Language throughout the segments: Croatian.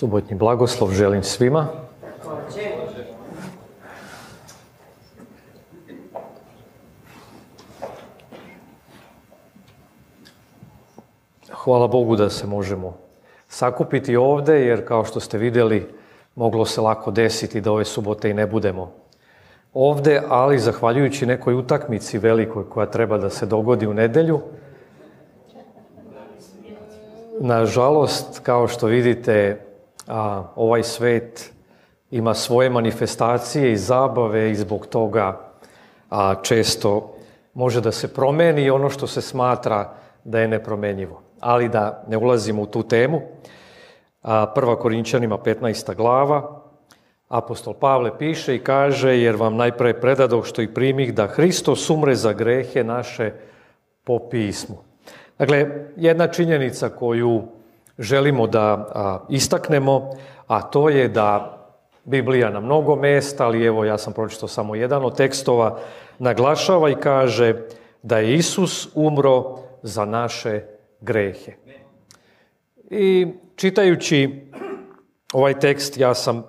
Subotnji blagoslov želim svima. Hvala Bogu da se možemo sakupiti ovdje, jer kao što ste vidjeli, moglo se lako desiti da ove subote i ne budemo ovdje, ali zahvaljujući nekoj utakmici velikoj koja treba da se dogodi u nedjelju, nažalost, kao što vidite, a, ovaj svet ima svoje manifestacije i zabave i zbog toga a, često može da se promeni ono što se smatra da je nepromenjivo. Ali da ne ulazimo u tu temu, a, prva Korinčanima 15. glava, apostol Pavle piše i kaže, jer vam najpre predadoh što i primih da Hristos umre za grehe naše po pismu. Dakle, jedna činjenica koju želimo da istaknemo, a to je da Biblija na mnogo mesta, ali evo ja sam pročitao samo jedan od tekstova, naglašava i kaže da je Isus umro za naše grehe. I čitajući ovaj tekst ja sam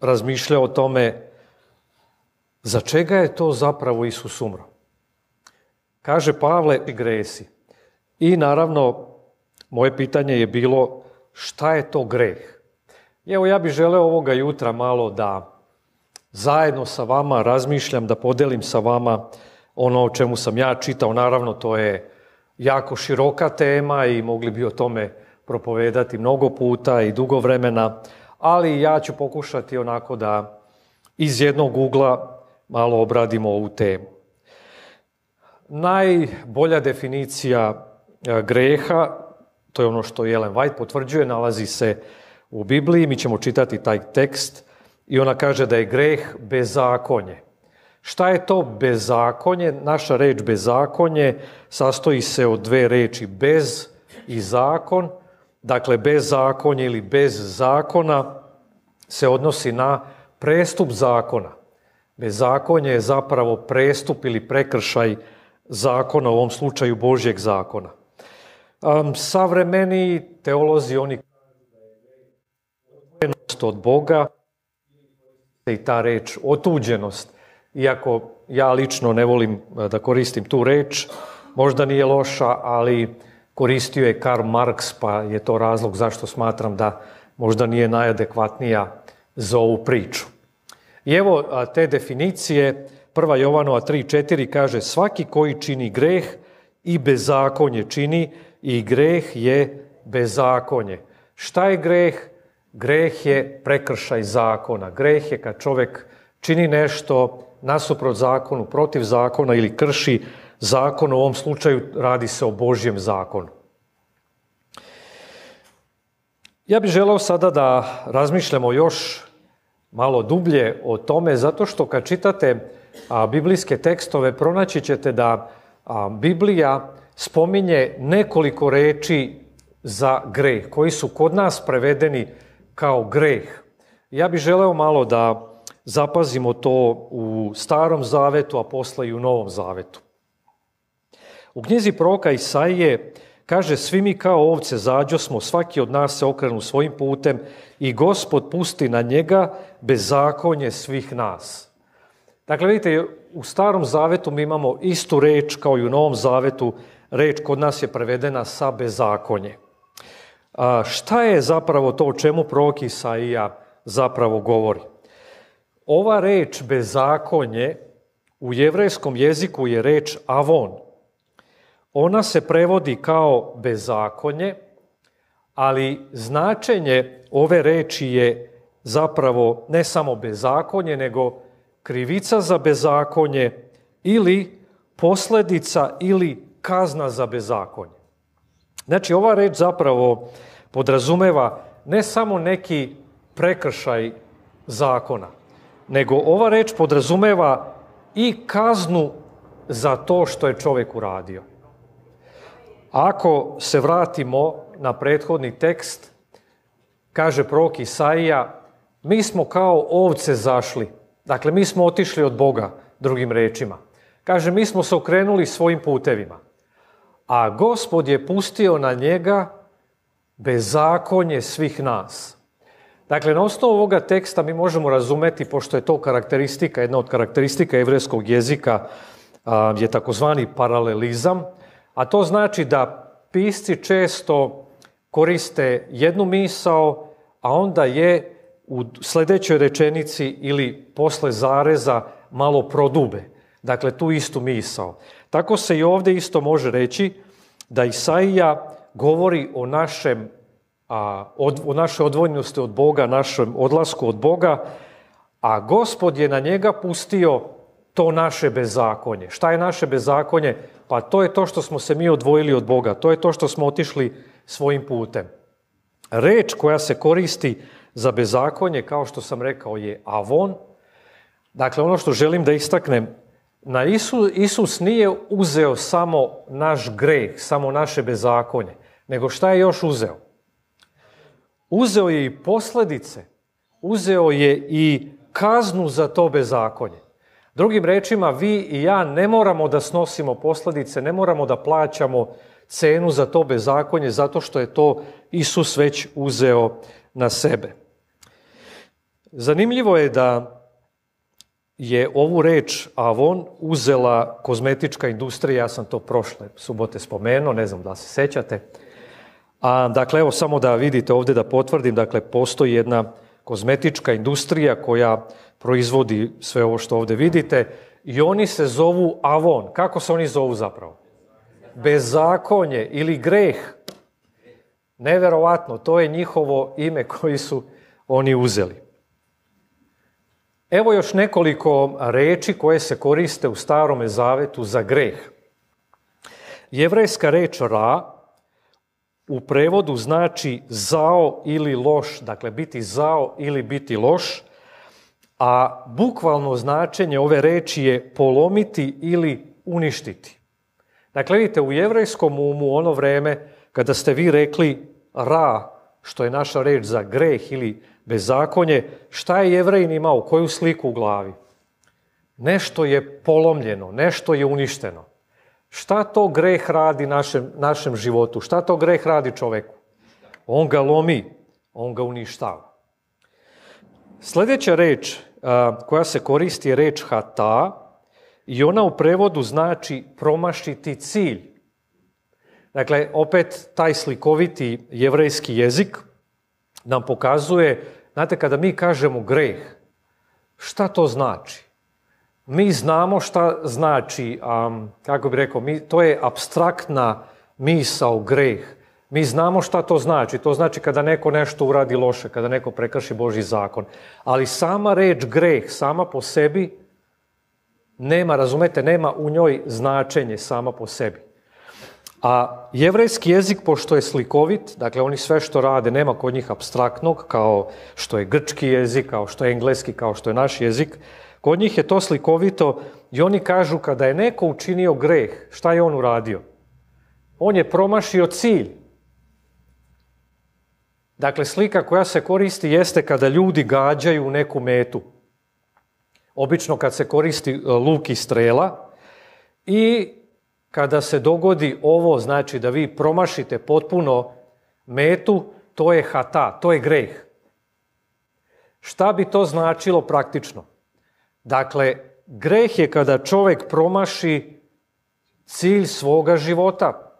razmišljao o tome za čega je to zapravo Isus umro. Kaže Pavle i gresi. I naravno moje pitanje je bilo šta je to greh? evo ja bih želeo ovoga jutra malo da zajedno sa vama razmišljam, da podelim sa vama ono o čemu sam ja čitao. Naravno to je jako široka tema i mogli bi o tome propovedati mnogo puta i dugo vremena, ali ja ću pokušati onako da iz jednog ugla malo obradimo ovu temu. Najbolja definicija e, greha to je ono što Ellen White potvrđuje, nalazi se u Bibliji, mi ćemo čitati taj tekst i ona kaže da je greh bezakonje. Šta je to bezakonje? Naša reč bezakonje sastoji se od dve reči bez i zakon. Dakle, bezakonje ili bez zakona se odnosi na prestup zakona. Bezakonje je zapravo prestup ili prekršaj zakona, u ovom slučaju Božjeg zakona. Savremeni teolozi, oni od Boga i ta reč otuđenost. Iako ja lično ne volim da koristim tu reč, možda nije loša, ali koristio je Karl Marx, pa je to razlog zašto smatram da možda nije najadekvatnija za ovu priču. I evo te definicije, prva Jovanova 3.4 kaže svaki koji čini greh i bezakonje čini, i greh je bezakonje. Šta je greh? Greh je prekršaj zakona. Greh je kad čovjek čini nešto nasuprot zakonu, protiv zakona ili krši zakon, u ovom slučaju radi se o Božjem zakonu. Ja bih želeo sada da razmišljamo još malo dublje o tome, zato što kad čitate biblijske tekstove, pronaći ćete da Biblija spominje nekoliko reči za greh, koji su kod nas prevedeni kao greh. Ja bih želeo malo da zapazimo to u starom zavetu, a posle i u novom zavetu. U knjizi proka Isaije kaže svi mi kao ovce zađo smo, svaki od nas se okrenu svojim putem i gospod pusti na njega bezakonje svih nas. Dakle, vidite, u starom zavetu mi imamo istu reč kao i u novom zavetu reč kod nas je prevedena sa bezakonje. A šta je zapravo to o čemu prorok Isaija zapravo govori? Ova reč bezakonje u jevrejskom jeziku je reč avon. Ona se prevodi kao bezakonje, ali značenje ove reči je zapravo ne samo bezakonje, nego krivica za bezakonje ili posljedica ili kazna za bezakonje. Znači, ova reč zapravo podrazumeva ne samo neki prekršaj zakona, nego ova reč podrazumeva i kaznu za to što je čovjek uradio. Ako se vratimo na prethodni tekst, kaže prorok Isaija, mi smo kao ovce zašli. Dakle, mi smo otišli od Boga, drugim rečima. Kaže, mi smo se okrenuli svojim putevima a gospod je pustio na njega bezakonje svih nas. Dakle, na osnovu ovoga teksta mi možemo razumeti, pošto je to karakteristika, jedna od karakteristika evreskog jezika je takozvani paralelizam, a to znači da pisci često koriste jednu misao, a onda je u sljedećoj rečenici ili posle zareza malo prodube. Dakle, tu istu misao. Tako se i ovdje isto može reći da Isaija govori o našem a, o našoj odvojnosti od Boga, našem odlasku od Boga, a gospod je na njega pustio to naše bezakonje. Šta je naše bezakonje? Pa to je to što smo se mi odvojili od Boga, to je to što smo otišli svojim putem. Reč koja se koristi za bezakonje, kao što sam rekao, je avon. Dakle, ono što želim da istaknem, na Isus, Isus nije uzeo samo naš greh, samo naše bezakonje, nego šta je još uzeo? Uzeo je i posljedice, uzeo je i kaznu za to bezakonje. Drugim rečima, vi i ja ne moramo da snosimo posljedice, ne moramo da plaćamo cenu za to bezakonje, zato što je to Isus već uzeo na sebe. Zanimljivo je da je ovu reč Avon uzela kozmetička industrija, ja sam to prošle subote spomenuo, ne znam da se sećate. A, dakle, evo samo da vidite ovdje da potvrdim, dakle, postoji jedna kozmetička industrija koja proizvodi sve ovo što ovdje vidite i oni se zovu Avon. Kako se oni zovu zapravo? Bezakonje ili greh. Neverovatno, to je njihovo ime koji su oni uzeli. Evo još nekoliko reči koje se koriste u starome zavetu za greh. Jevrejska reč ra u prevodu znači zao ili loš, dakle biti zao ili biti loš, a bukvalno značenje ove reči je polomiti ili uništiti. Dakle, vidite, u jevrejskom umu ono vreme kada ste vi rekli ra, što je naša reč za greh ili bezakonje, šta je jevrejin imao, koju sliku u glavi? Nešto je polomljeno, nešto je uništeno. Šta to greh radi našem, našem životu? Šta to greh radi čoveku? On ga lomi, on ga uništava. Sljedeća reč koja se koristi je reč hata i ona u prevodu znači promašiti cilj. Dakle, opet taj slikoviti jevrejski jezik nam pokazuje, znate, kada mi kažemo greh, šta to znači? Mi znamo šta znači, kako bi rekao, mi, to je abstraktna misao, greh. Mi znamo šta to znači. To znači kada neko nešto uradi loše, kada neko prekrši Boži zakon. Ali sama reč greh, sama po sebi, nema, razumete, nema u njoj značenje sama po sebi. A jevrejski jezik, pošto je slikovit, dakle oni sve što rade, nema kod njih abstraktnog, kao što je grčki jezik, kao što je engleski, kao što je naš jezik, Kod njih je to slikovito i oni kažu kada je neko učinio greh, šta je on uradio? On je promašio cilj. Dakle, slika koja se koristi jeste kada ljudi gađaju neku metu. Obično kad se koristi e, luk i strela i kada se dogodi ovo, znači da vi promašite potpuno metu, to je hata, to je greh. Šta bi to značilo praktično? Dakle, greh je kada čovjek promaši cilj svoga života.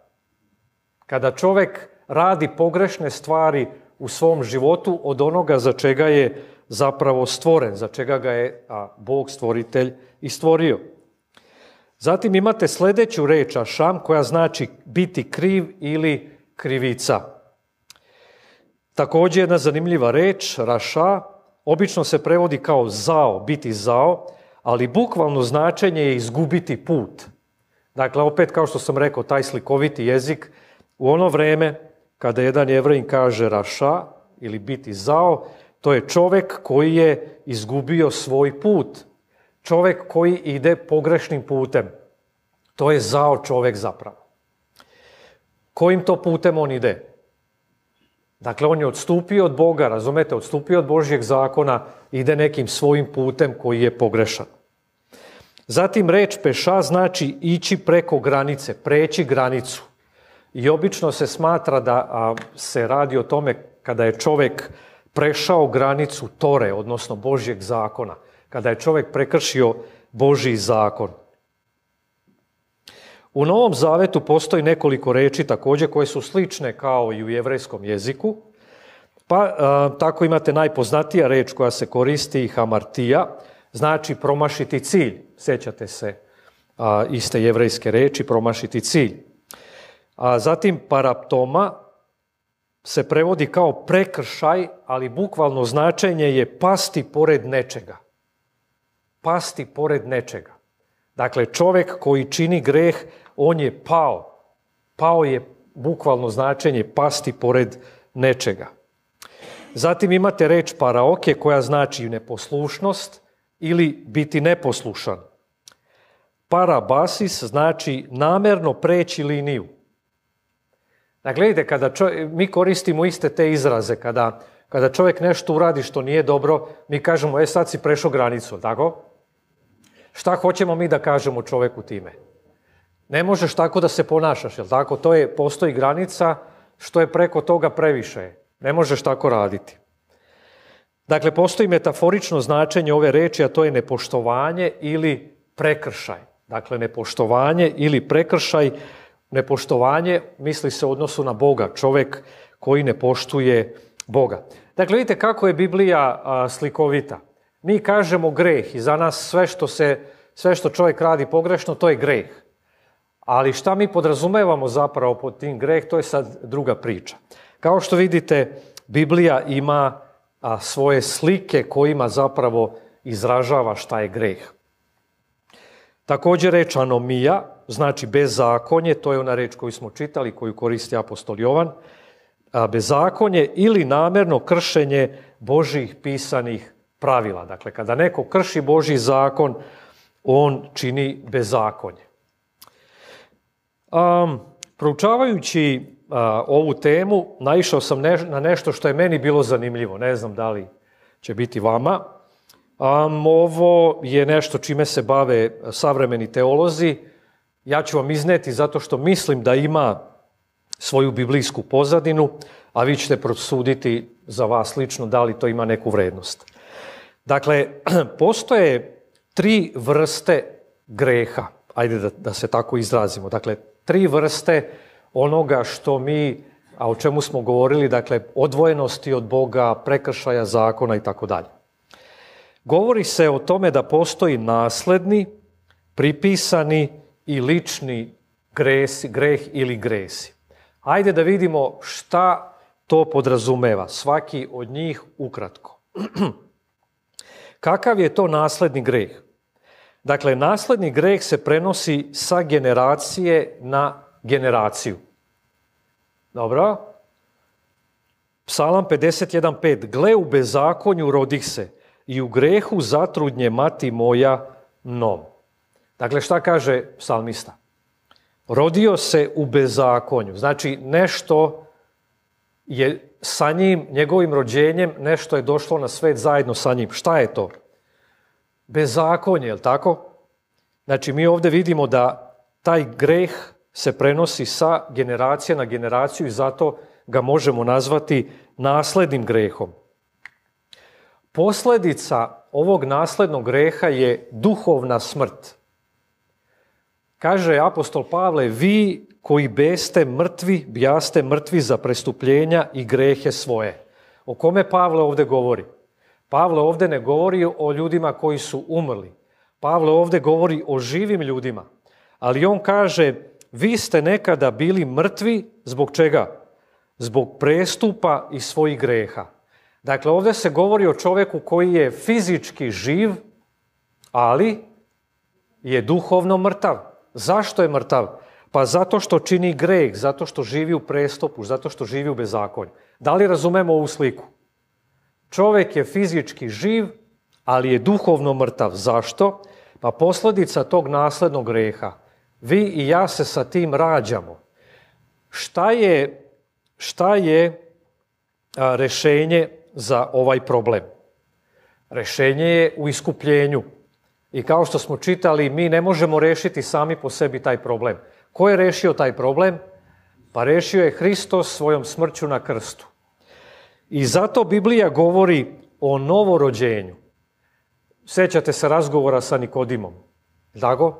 Kada čovjek radi pogrešne stvari u svom životu od onoga za čega je zapravo stvoren, za čega ga je a, Bog stvoritelj i stvorio. Zatim imate sljedeću reč ašam koja znači biti kriv ili krivica. Također jedna zanimljiva reč, raša, obično se prevodi kao zao, biti zao, ali bukvalno značenje je izgubiti put. Dakle, opet kao što sam rekao, taj slikoviti jezik, u ono vreme kada jedan jevrejin kaže raša ili biti zao, to je čovjek koji je izgubio svoj put. Čovjek koji ide pogrešnim putem. To je zao čovjek zapravo. Kojim to putem on ide? Dakle, on je odstupio od Boga, razumete, odstupio od Božjeg zakona, ide nekim svojim putem koji je pogrešan. Zatim reč peša znači ići preko granice, preći granicu. I obično se smatra da se radi o tome kada je čovjek prešao granicu Tore, odnosno Božjeg zakona, kada je čovjek prekršio Božji zakon. U Novom Zavetu postoji nekoliko reči također koje su slične kao i u jevrejskom jeziku. Pa tako imate najpoznatija reč koja se koristi, hamartija, znači promašiti cilj. Sjećate se iste jevrejske reči, promašiti cilj. A zatim paraptoma se prevodi kao prekršaj, ali bukvalno značenje je pasti pored nečega. Pasti pored nečega. Dakle, čovjek koji čini greh, on je pao. Pao je bukvalno značenje pasti pored nečega. Zatim imate reč paraoke koja znači neposlušnost ili biti neposlušan. Parabasis znači namjerno preći liniju. Dakle, gledajte, kada mi koristimo iste te izraze, kada, kada čovjek nešto uradi što nije dobro, mi kažemo, e sad si prešao granicu, tako? Šta hoćemo mi da kažemo čovjeku time? Ne možeš tako da se ponašaš, jel tako? To je, postoji granica što je preko toga previše. Ne možeš tako raditi. Dakle, postoji metaforično značenje ove reči, a to je nepoštovanje ili prekršaj. Dakle, nepoštovanje ili prekršaj. Nepoštovanje misli se u odnosu na Boga, čovjek koji ne poštuje Boga. Dakle, vidite kako je Biblija slikovita. Mi kažemo greh i za nas sve što, se, sve što čovjek radi pogrešno, to je greh. Ali šta mi podrazumevamo zapravo pod tim greh, to je sad druga priča. Kao što vidite, Biblija ima a, svoje slike kojima zapravo izražava šta je greh. Također reč anomija, znači bezakonje, to je ona reč koju smo čitali, koju koristi apostol Jovan, bezakonje ili namjerno kršenje Božih pisanih pravila. Dakle, kada neko krši Božji zakon, on čini bezakonje. Um, proučavajući ovu temu, naišao sam na nešto što je meni bilo zanimljivo. Ne znam da li će biti vama. Um, ovo je nešto čime se bave savremeni teolozi. Ja ću vam izneti zato što mislim da ima svoju biblijsku pozadinu, a vi ćete prosuditi za vas lično da li to ima neku vrednost. Dakle, postoje tri vrste greha, ajde da, da se tako izrazimo. Dakle, tri vrste onoga što mi, a o čemu smo govorili, dakle, odvojenosti od Boga, prekršaja zakona i tako dalje. Govori se o tome da postoji nasledni, pripisani i lični gresi, greh ili gresi. Ajde da vidimo šta to podrazumeva, svaki od njih ukratko. Kakav je to nasledni greh? Dakle, nasledni greh se prenosi sa generacije na generaciju. Dobro? Psalam 51.5. Gle u bezakonju rodih se i u grehu zatrudnje mati moja nom. Dakle, šta kaže psalmista? Rodio se u bezakonju. Znači, nešto je sa njim, njegovim rođenjem, nešto je došlo na svet zajedno sa njim. Šta je to? Bezakonje, je li tako? Znači, mi ovdje vidimo da taj greh se prenosi sa generacije na generaciju i zato ga možemo nazvati naslednim grehom. Posljedica ovog naslednog greha je duhovna smrt. Kaže apostol Pavle, vi koji beste mrtvi, bjaste mrtvi za prestupljenja i grehe svoje. O kome Pavle ovdje govori? Pavle ovdje ne govori o ljudima koji su umrli. Pavle ovdje govori o živim ljudima. Ali on kaže, vi ste nekada bili mrtvi zbog čega? Zbog prestupa i svojih greha. Dakle, ovdje se govori o čovjeku koji je fizički živ, ali je duhovno mrtav. Zašto je mrtav? Pa zato što čini greh, zato što živi u prestupu, zato što živi u bezakonju. Da li razumemo ovu sliku? Čovjek je fizički živ, ali je duhovno mrtav. Zašto? Pa posljedica tog naslednog greha vi i ja se sa tim rađamo. Šta je, šta je a, rešenje za ovaj problem? Rešenje je u iskupljenju. I kao što smo čitali, mi ne možemo rešiti sami po sebi taj problem. Ko je rešio taj problem? Pa rešio je Hristos svojom smrću na krstu. I zato Biblija govori o novorođenju. Sjećate se razgovora sa Nikodimom. Tako?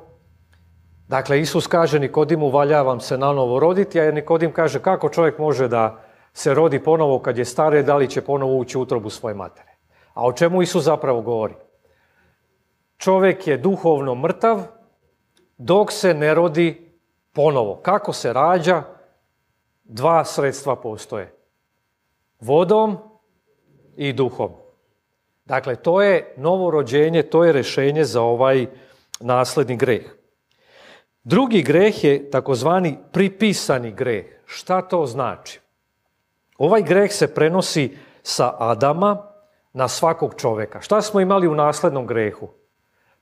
Dakle, Isus kaže Nikodimu, valja vam se na novo roditi, a Nikodim kaže kako čovjek može da se rodi ponovo kad je stare, da li će ponovo ući u utrobu svoje matere. A o čemu Isus zapravo govori? Čovjek je duhovno mrtav dok se ne rodi ponovo. Kako se rađa? Dva sredstva postoje. Vodom i duhom. Dakle, to je novo rođenje, to je rješenje za ovaj nasledni greh. Drugi greh je takozvani pripisani greh. Šta to znači? Ovaj greh se prenosi sa Adama na svakog čovjeka. Šta smo imali u naslednom grehu?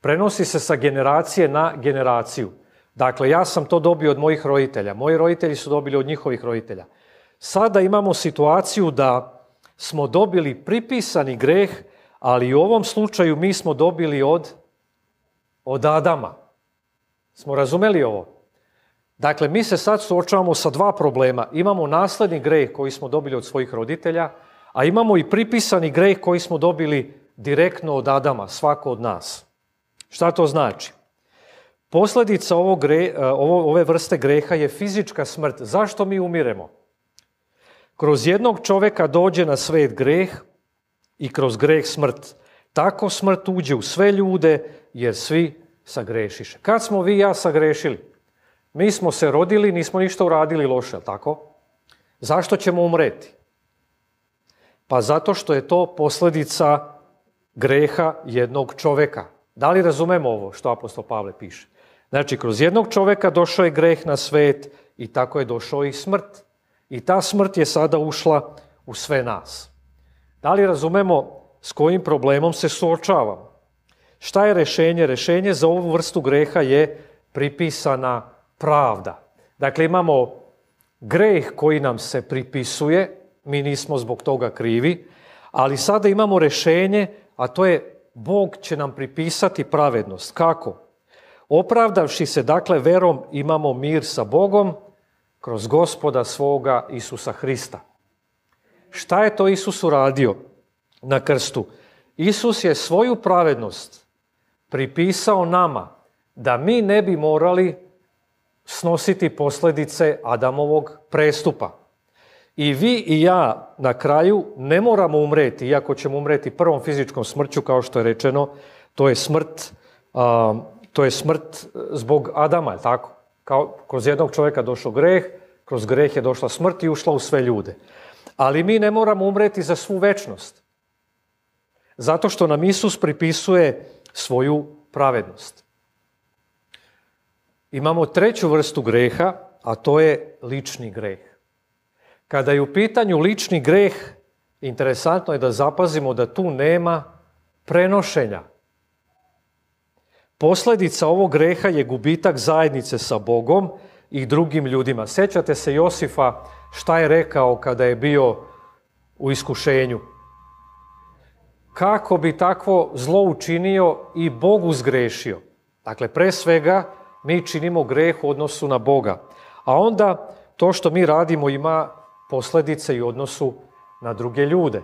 Prenosi se sa generacije na generaciju. Dakle, ja sam to dobio od mojih roditelja. Moji roditelji su dobili od njihovih roditelja. Sada imamo situaciju da smo dobili pripisani greh, ali u ovom slučaju mi smo dobili od, od Adama. Smo razumeli ovo? Dakle, mi se sad suočavamo sa dva problema. Imamo nasledni greh koji smo dobili od svojih roditelja, a imamo i pripisani greh koji smo dobili direktno od Adama, svako od nas. Šta to znači? Posljedica ovog e, ove vrste greha je fizička smrt. Zašto mi umiremo? Kroz jednog čovjeka dođe na svet greh i kroz greh smrt. Tako smrt uđe u sve ljude jer svi sagrešiše. Kad smo vi i ja sagrešili? Mi smo se rodili, nismo ništa uradili loše, tako? Zašto ćemo umreti? Pa zato što je to posljedica greha jednog čovjeka. Da li razumemo ovo što apostol Pavle piše? Znači, kroz jednog čovjeka došao je greh na svet i tako je došao i smrt. I ta smrt je sada ušla u sve nas. Da li razumemo s kojim problemom se suočavamo? Šta je rešenje? Rešenje za ovu vrstu greha je pripisana pravda. Dakle, imamo greh koji nam se pripisuje, mi nismo zbog toga krivi, ali sada imamo rešenje, a to je Bog će nam pripisati pravednost. Kako? Opravdavši se, dakle, verom imamo mir sa Bogom kroz gospoda svoga Isusa Hrista. Šta je to Isus uradio na krstu? Isus je svoju pravednost pripisao nama, da mi ne bi morali snositi posljedice Adamovog prestupa. I vi i ja na kraju ne moramo umreti, iako ćemo umreti prvom fizičkom smrću, kao što je rečeno, to je smrt, to je smrt zbog Adama, tako? Kao, kroz jednog čovjeka došao greh, kroz greh je došla smrt i ušla u sve ljude. Ali mi ne moramo umreti za svu večnost. Zato što nam Isus pripisuje svoju pravednost. Imamo treću vrstu greha, a to je lični greh. Kada je u pitanju lični greh, interesantno je da zapazimo da tu nema prenošenja. Posljedica ovog greha je gubitak zajednice sa Bogom i drugim ljudima. Sjećate se Josifa šta je rekao kada je bio u iskušenju? Kako bi takvo zlo učinio i Bogu zgrešio? Dakle, pre svega, mi činimo greh u odnosu na Boga. A onda to što mi radimo ima posljedice i odnosu na druge ljude.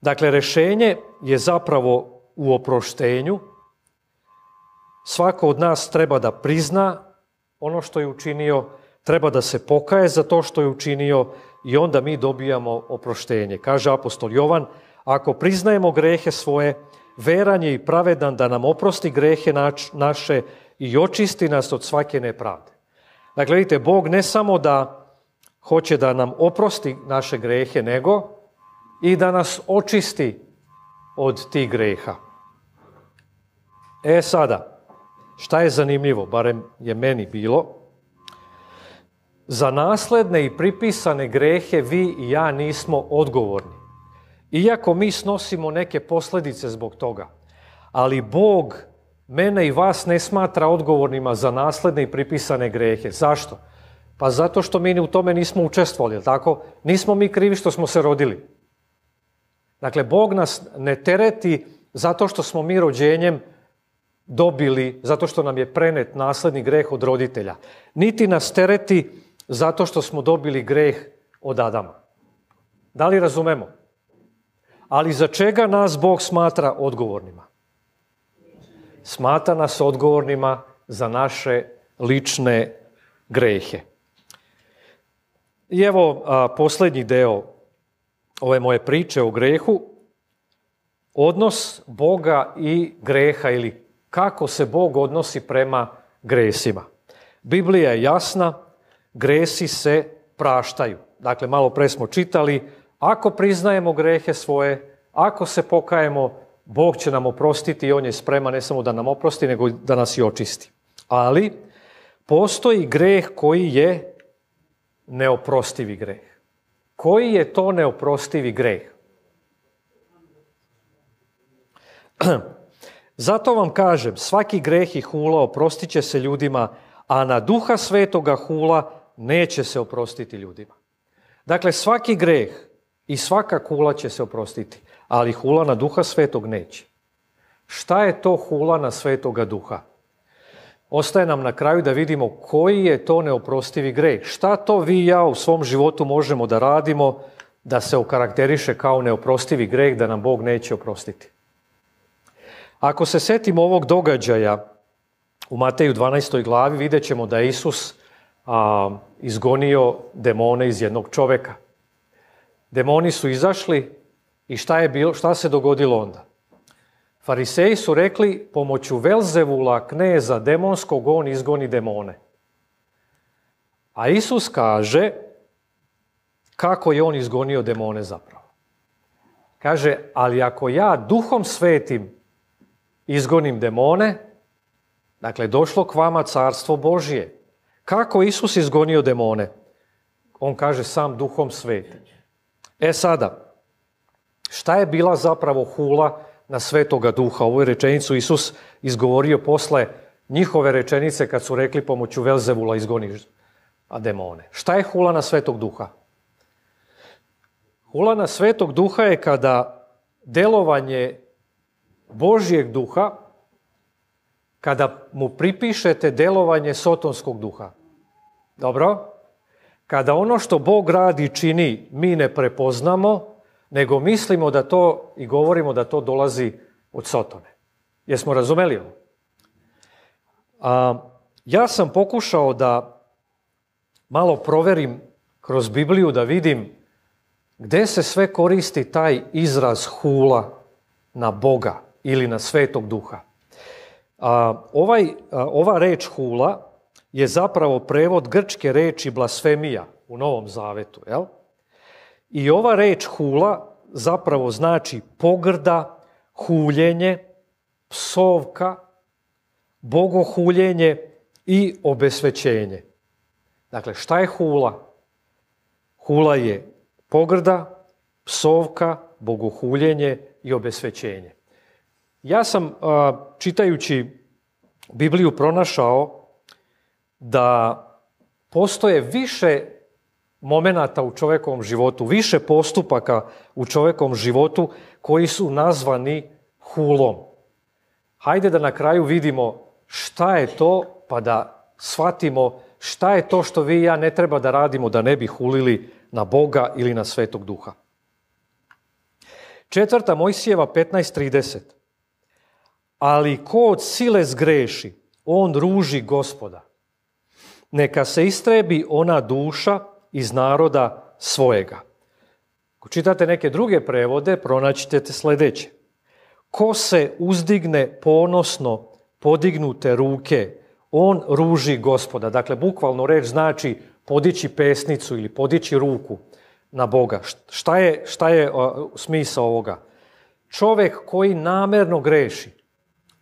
Dakle, rešenje je zapravo u oproštenju. Svako od nas treba da prizna ono što je učinio, treba da se pokaje za to što je učinio i onda mi dobijamo oproštenje. Kaže apostol Jovan, ako priznajemo grehe svoje, veran je i pravedan da nam oprosti grehe naše i očisti nas od svake nepravde. Dakle, vidite, Bog ne samo da hoće da nam oprosti naše grehe, nego i da nas očisti od tih greha. E sada, šta je zanimljivo, barem je meni bilo, za nasledne i pripisane grehe vi i ja nismo odgovorni. Iako mi snosimo neke posljedice zbog toga, ali Bog mene i vas ne smatra odgovornima za nasledne i pripisane grehe. Zašto? Pa zato što mi u tome nismo učestvovali, tako? Nismo mi krivi što smo se rodili. Dakle, Bog nas ne tereti zato što smo mi rođenjem dobili, zato što nam je prenet nasledni greh od roditelja. Niti nas tereti zato što smo dobili greh od Adama. Da li razumemo? Ali za čega nas Bog smatra odgovornima? Smatra nas odgovornima za naše lične grehe. I evo a, posljednji deo ove moje priče o grehu, odnos Boga i greha ili kako se Bog odnosi prema gresima. Biblija je jasna, gresi se praštaju. Dakle, malo pre smo čitali, ako priznajemo grehe svoje, ako se pokajemo, Bog će nam oprostiti i On je spreman ne samo da nam oprosti, nego da nas i očisti. Ali, postoji greh koji je neoprostivi greh. Koji je to neoprostivi greh? Zato vam kažem, svaki greh i hula oprostit će se ljudima, a na duha svetoga hula neće se oprostiti ljudima. Dakle, svaki greh i svaka hula će se oprostiti, ali hula na duha svetog neće. Šta je to hula na svetoga duha? Ostaje nam na kraju da vidimo koji je to neoprostivi greh. Šta to vi i ja u svom životu možemo da radimo da se okarakteriše kao neoprostivi greh da nam Bog neće oprostiti. Ako se setimo ovog događaja u Mateju 12. glavi, vidjet ćemo da je Isus a, izgonio demone iz jednog čoveka. Demoni su izašli i šta, je bilo, šta se dogodilo onda? Fariseji su rekli, pomoću Velzevula, kneza demonskog, on izgoni demone. A Isus kaže, kako je on izgonio demone zapravo. Kaže, ali ako ja duhom svetim izgonim demone, dakle, došlo k vama carstvo Božije. Kako Isus izgonio demone? On kaže sam duhom svetim. E sada, šta je bila zapravo hula na svetoga duha. Ovu rečenicu Isus izgovorio posle njihove rečenice kad su rekli pomoću Velzevula izgoniš a demone. Šta je hula na svetog duha? Hula na svetog duha je kada delovanje Božjeg duha, kada mu pripišete delovanje sotonskog duha. Dobro? Kada ono što Bog radi čini mi ne prepoznamo, nego mislimo da to i govorimo da to dolazi od Sotone. Jesmo razumeli ovo? A, ja sam pokušao da malo proverim kroz Bibliju da vidim gde se sve koristi taj izraz hula na Boga ili na svetog duha. A, ovaj, a, ova reč hula je zapravo prevod grčke reči blasfemija u Novom Zavetu. Jel? I ova reč hula zapravo znači pogrda, huljenje, psovka, bogohuljenje i obesvećenje. Dakle, šta je hula? Hula je pogrda, psovka, bogohuljenje i obesvećenje. Ja sam, čitajući Bibliju, pronašao da postoje više momenata u čovekovom životu, više postupaka u čovekovom životu koji su nazvani hulom. Hajde da na kraju vidimo šta je to, pa da shvatimo šta je to što vi i ja ne treba da radimo da ne bi hulili na Boga ili na Svetog Duha. Četvrta Mojsijeva 15.30. Ali ko od sile zgreši, on ruži gospoda. Neka se istrebi ona duša iz naroda svojega. Ako čitate neke druge prevode, pronaćete sledeće. Ko se uzdigne ponosno podignute ruke, on ruži gospoda. Dakle, bukvalno reč znači podići pesnicu ili podići ruku na Boga. Šta je, šta je uh, smisao ovoga? Čovek koji namerno greši,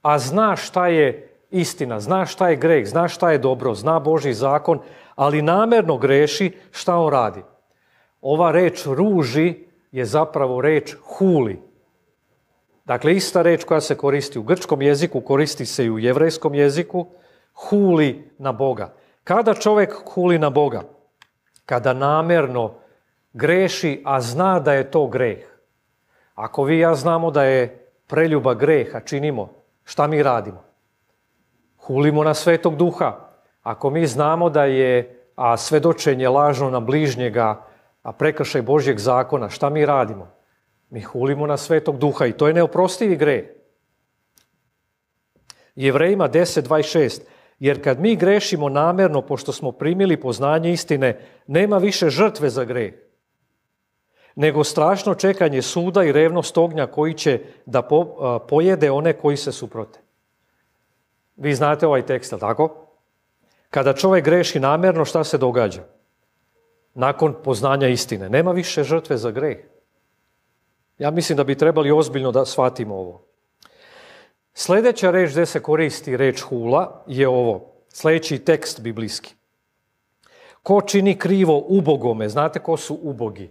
a zna šta je istina, zna šta je greh, zna šta je dobro, zna Boži zakon, ali namerno greši, šta on radi? Ova reč ruži je zapravo reč huli. Dakle, ista reč koja se koristi u grčkom jeziku, koristi se i u jevrejskom jeziku, huli na Boga. Kada čovek huli na Boga? Kada namerno greši, a zna da je to greh. Ako vi ja znamo da je preljuba greh, a činimo, šta mi radimo? Hulimo na svetog duha. Ako mi znamo da je a svedočenje lažno na bližnjega a prekršaj Božjeg zakona, šta mi radimo? Mi hulimo na svetog duha i to je neoprostivi greh. Jevrejima 10.26 Jer kad mi grešimo namjerno, pošto smo primili poznanje istine, nema više žrtve za greh. Nego strašno čekanje suda i revnost ognja koji će da pojede one koji se suprote. Vi znate ovaj tekst, tako? Kada čovjek greši namjerno, šta se događa? Nakon poznanja istine. Nema više žrtve za greh. Ja mislim da bi trebali ozbiljno da shvatimo ovo. Sljedeća reč gdje se koristi reč hula je ovo. Sljedeći tekst biblijski. Ko čini krivo ubogome? Znate ko su ubogi?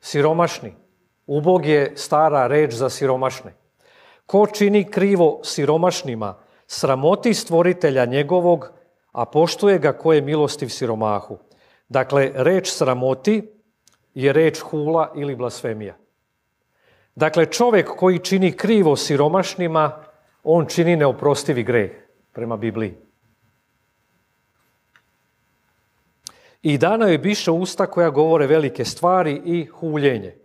Siromašni. Ubog je stara reč za siromašne. Ko čini krivo siromašnima, sramoti stvoritelja njegovog, a poštuje ga ko je milostiv siromahu. Dakle, reč sramoti je reč hula ili blasfemija. Dakle, čovjek koji čini krivo siromašnima, on čini neoprostivi greh prema Bibliji. I dana je biše usta koja govore velike stvari i huljenje.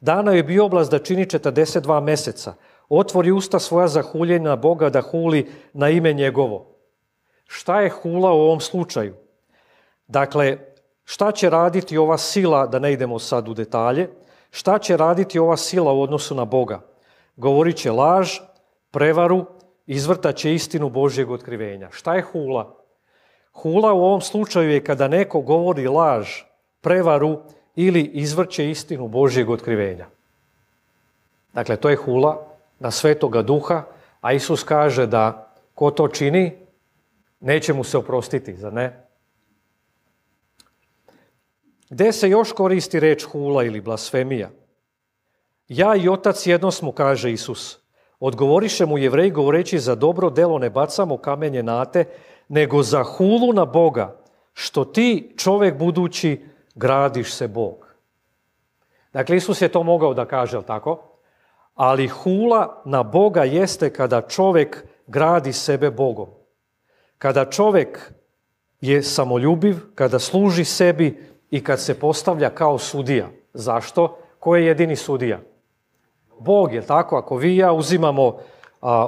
Dana je bi oblast da čini 42 meseca. Otvori usta svoja za huljenje na Boga da huli na ime njegovo. Šta je hula u ovom slučaju? Dakle, šta će raditi ova sila, da ne idemo sad u detalje, Šta će raditi ova sila u odnosu na Boga? Govorit će laž, prevaru, izvrtat će istinu Božjeg otkrivenja. Šta je hula? Hula u ovom slučaju je kada neko govori laž, prevaru ili izvrće istinu Božjeg otkrivenja. Dakle, to je hula na svetoga duha, a Isus kaže da ko to čini, neće mu se oprostiti, za ne? Gde se još koristi reč hula ili blasfemija? Ja i otac jedno smo, kaže Isus. Odgovoriše mu jevrej govoreći za dobro delo ne bacamo kamenje nate, nego za hulu na Boga, što ti čovjek budući gradiš se Bog. Dakle, Isus je to mogao da kaže, ali tako? Ali hula na Boga jeste kada čovjek gradi sebe Bogom. Kada čovjek je samoljubiv, kada služi sebi, i kad se postavlja kao sudija. Zašto? Ko je jedini sudija? Bog je tako. Ako vi i ja uzimamo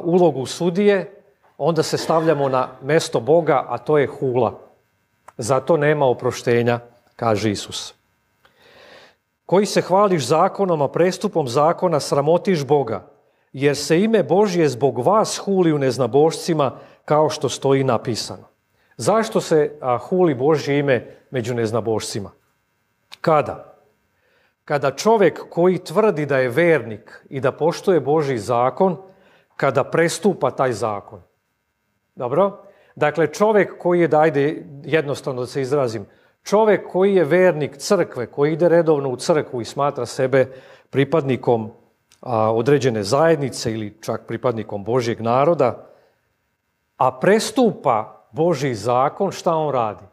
ulogu sudije, onda se stavljamo na mesto Boga, a to je hula. Zato nema oproštenja, kaže Isus. Koji se hvališ zakonom, a prestupom zakona sramotiš Boga, jer se ime Božje zbog vas huli u neznabošcima, kao što stoji napisano. Zašto se huli Božje ime među neznabošcima? Kada? Kada čovjek koji tvrdi da je vernik i da poštuje Božji zakon, kada prestupa taj zakon. Dobro? Dakle, čovjek koji je, dajde jednostavno da se izrazim, čovjek koji je vernik crkve, koji ide redovno u crkvu i smatra sebe pripadnikom određene zajednice ili čak pripadnikom Božjeg naroda, a prestupa Božji zakon, šta on radi?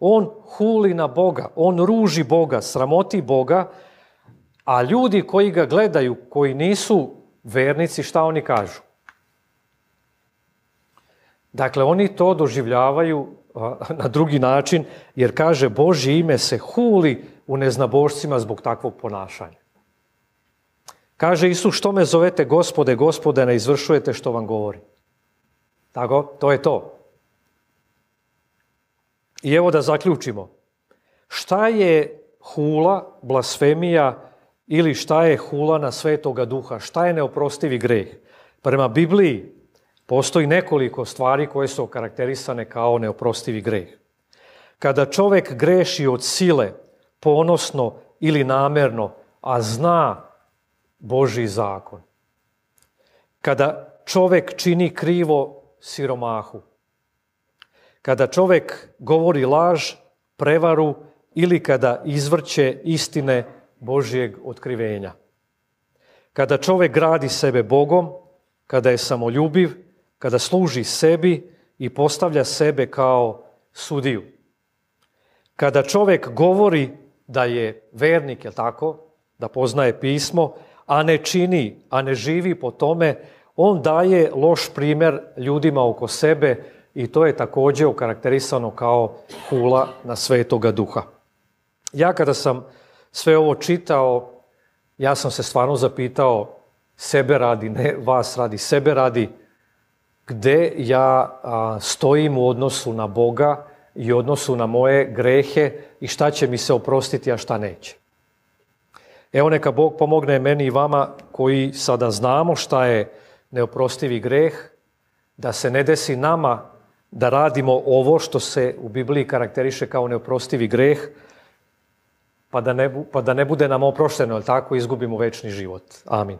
On huli na Boga, on ruži Boga, sramoti Boga, a ljudi koji ga gledaju, koji nisu vernici, šta oni kažu? Dakle, oni to doživljavaju na drugi način, jer kaže Božje ime se huli u neznabošcima zbog takvog ponašanja. Kaže Isus, što me zovete gospode, gospode, ne izvršujete što vam govori. Tako, to je to. I evo da zaključimo. Šta je hula, blasfemija ili šta je hula na svetoga duha? Šta je neoprostivi greh? Prema Bibliji postoji nekoliko stvari koje su okarakterisane kao neoprostivi greh. Kada čovjek greši od sile, ponosno ili namjerno, a zna Boži zakon. Kada čovjek čini krivo siromahu. Kada čovjek govori laž, prevaru ili kada izvrće istine Božjeg otkrivenja. Kada čovjek gradi sebe Bogom, kada je samoljubiv, kada služi sebi i postavlja sebe kao sudiju. Kada čovjek govori da je vernik, je tako, da poznaje pismo, a ne čini, a ne živi po tome, on daje loš primjer ljudima oko sebe i to je također okarakterisano kao kula na svetoga duha. Ja kada sam sve ovo čitao, ja sam se stvarno zapitao sebe radi, ne vas radi, sebe radi, gde ja stojim u odnosu na Boga i odnosu na moje grehe i šta će mi se oprostiti, a šta neće. Evo neka Bog pomogne meni i vama koji sada znamo šta je neoprostivi greh, da se ne desi nama da radimo ovo što se u Bibliji karakteriše kao neoprostivi greh, pa da ne, pa da ne bude nam oprošteno, ali tako izgubimo večni život. Amin.